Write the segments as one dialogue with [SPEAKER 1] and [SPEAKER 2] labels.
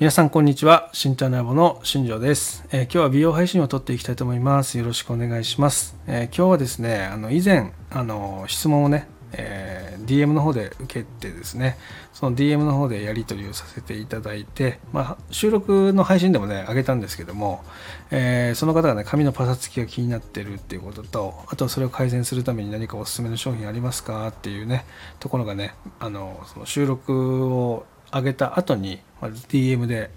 [SPEAKER 1] 皆さんこんにちは。新タラボの新庄です、えー今日は美容配信を撮っていきたいと思います。よろしくお願いします、えー今日はですねあの以前あの質問をね、えー DM の方で受けてですねその DM の方でやり取りをさせていただいて、まあ、収録の配信でもねあげたんですけども、えその方がね髪のパサつきが気になってるっていうこととあとはそれを改善するために何かおすすめの商品ありますかっていうねところがねあのその収録を上げた後にま DM で、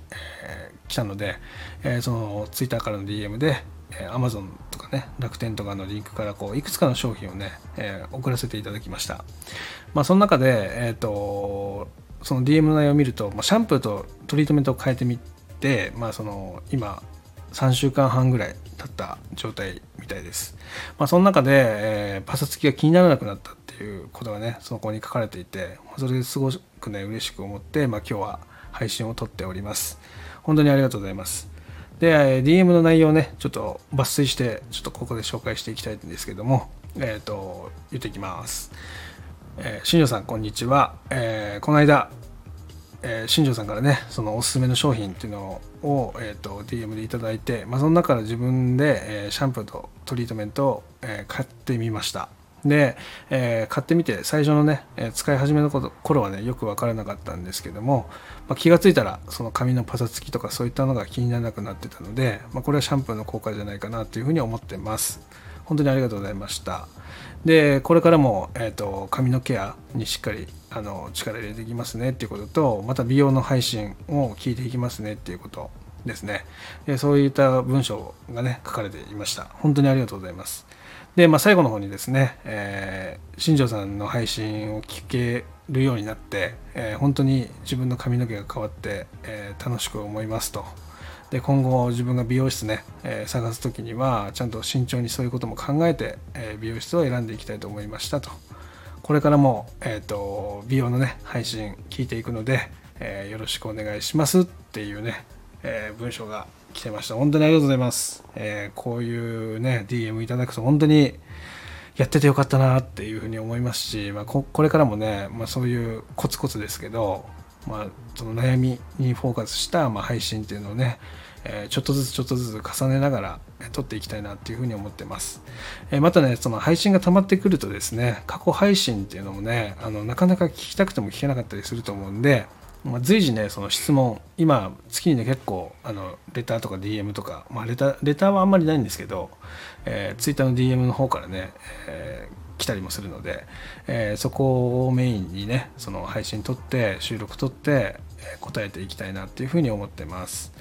[SPEAKER 1] えー来たので、えーその Twitter からの DM で、えー Amazon とかね楽天とかのリンクからこういくつかの商品をね、えー送らせていただきました、まあ、その中で、えー、とその DM の内容を見ると、まあ、シャンプーとトリートメントを変えてみて、まあ、その今3週間半ぐらい経った状態みたいです。まあ、その中で、えーパサつきが気にならなくなったっていうことがね、そこに書かれていて、それですごくね、嬉しく思って、まあ、今日は配信を撮っております。本当にありがとうございます。で、え DM の内容をね、ちょっと抜粋して、ちょっとここで紹介していきたいんですけども、えっ、と、言っていきます。えー新庄さん、こんにちは。えーこの間、えー新庄さんからねそのおすすめの商品っていうのを、えー、と DM でいただいて、まあ、その中から自分で、えーシャンプーとトリートメントを、えー買ってみましたで、えー買ってみて最初のね、えー使い始めのこと頃はねよく分からなかったんですけども、まあ、気がついたらその髪のパサつきとかそういったのが気にならなくなってたので、まあ、これはシャンプーの効果じゃないかなというふうに思ってます。本当にありがとうございました。でこれからも、えー、と髪のケアにしっかりあの力入れていきますねっていうこととまた美容の配信を聞いていきますねっていうことですね。でそういった文章がね書かれていました。本当にありがとうございます。で、まあ、最後の方にですね、えー新庄さんの配信を聞けるようになって、えー本当に自分の髪の毛が変わって、えー楽しく思いますと。で今後自分が美容室ね、えー探す時にはちゃんと慎重にそういうことも考えて、えー美容室を選んでいきたいと思いましたと。これからも、えー、と美容のね配信聞いていくので、えーよろしくお願いしますっていうね、えー文章が来てました。本当にありがとうございます、えーこういうね DM いただくと本当にやっててよかったなっていうふうに思いますし、まあ、これからもね、まあ、そういうコツコツですけど、まあ、その悩みにフォーカスした、ま、配信っていうのをね、えーちょっとずつちょっとずつ重ねながら撮っていきたいなっていうふうに思ってます、えーまたねその配信が溜まってくるとですね過去配信っていうのもねあのなかなか聞きたくても聞けなかったりすると思うんでまあ、随時ねその質問今月にね結構あのレターとか DM とか、まあ、レターレターはあんまりないんですけど、えー、Twitter の DM の方からね、えー来たりもするので、えーそこをメインにねその配信撮って収録撮って、えー答えていきたいなっていうふうに思ってます。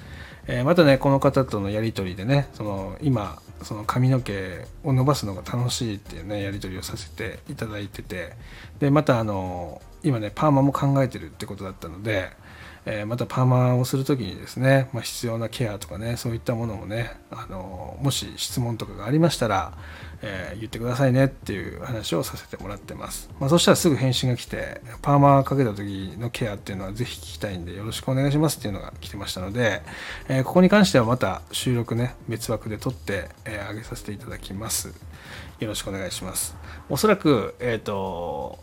[SPEAKER 1] えーまたねこの方とのやり取りでねその今その髪の毛を伸ばすのが楽しいっていうねやり取りをさせていただいてて。でまたあの今ねパーマも考えてるってことだったので、えーまたパーマをする時にですね、まあ、必要なケアとかねそういったものもねあのもし質問とかがありましたら、えー言ってくださいねっていう話をさせてもらってます、まあ、そしたらすぐ返信が来てパーマかけた時のケアっていうのはぜひ聞きたいんでよろしくお願いしますっていうのが来てましたので、えーここに関してはまた収録ね別枠で撮って、えー上げさせていただきます。よろしくお願いします。おそらくえっ、と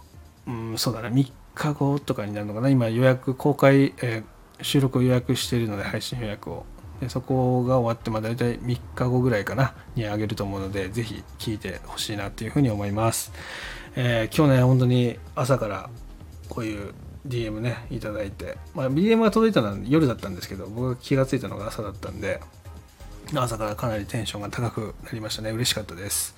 [SPEAKER 1] うんそうだな3日後とかになるのかな。今予約公開、えー収録を予約しているので配信予約を。でそこが終わってまあ大体3日後ぐらいかなに上げると思うのでぜひ聞いてほしいなっていうふうに思います、えー今日ね本当に朝からこういう DM ねいただいて、まあ、DM が届いたのは夜だったんですけど僕が気がついたのが朝だったんで朝からかなりテンションが高くなりましたね。嬉しかったです、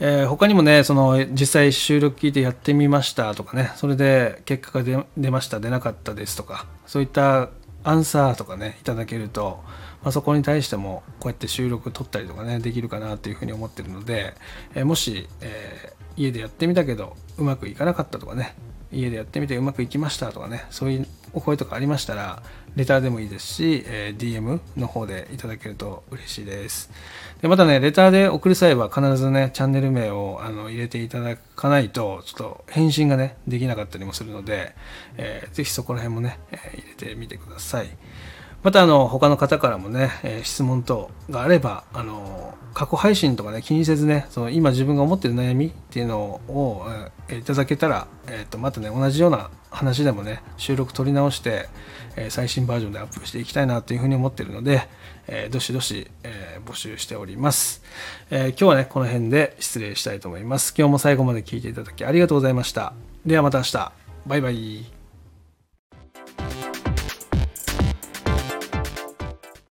[SPEAKER 1] えー他にもねその実際収録聞いてやってみましたとかね。それで結果が出ました出なかったですとか。そういったアンサーとかねいただけると、まあ、そこに対してもこうやって収録撮ったりとかねできるかなっていうふうに思ってるので、えーもし、えー家でやってみたけどうまくいかなかったとかね。家でやってみてうまくいきましたとかねそういうお声とかありましたらレターでもいいですし、え DM の方でいただけると嬉しいです。でまたねレターで送る際は必ずねチャンネル名をあの入れていただかないとちょっと返信がねできなかったりもするので、えーぜひそこら辺もね、え入れてみてください。またあの他の方からもね、えー、質問等があればあの過去配信とかね気にせずねその今自分が思ってる悩みっていうのを、えー、いただけたら、えー、とまたね同じような話でもね収録取り直して、えー、最新バージョンでアップしていきたいなというふうに思ってるので、え、どしどし、え、募集しております、え、今日はねこの辺で失礼したいと思います。今日も最後まで聞いていただきありがとうございました。ではまた明日。バイバイ。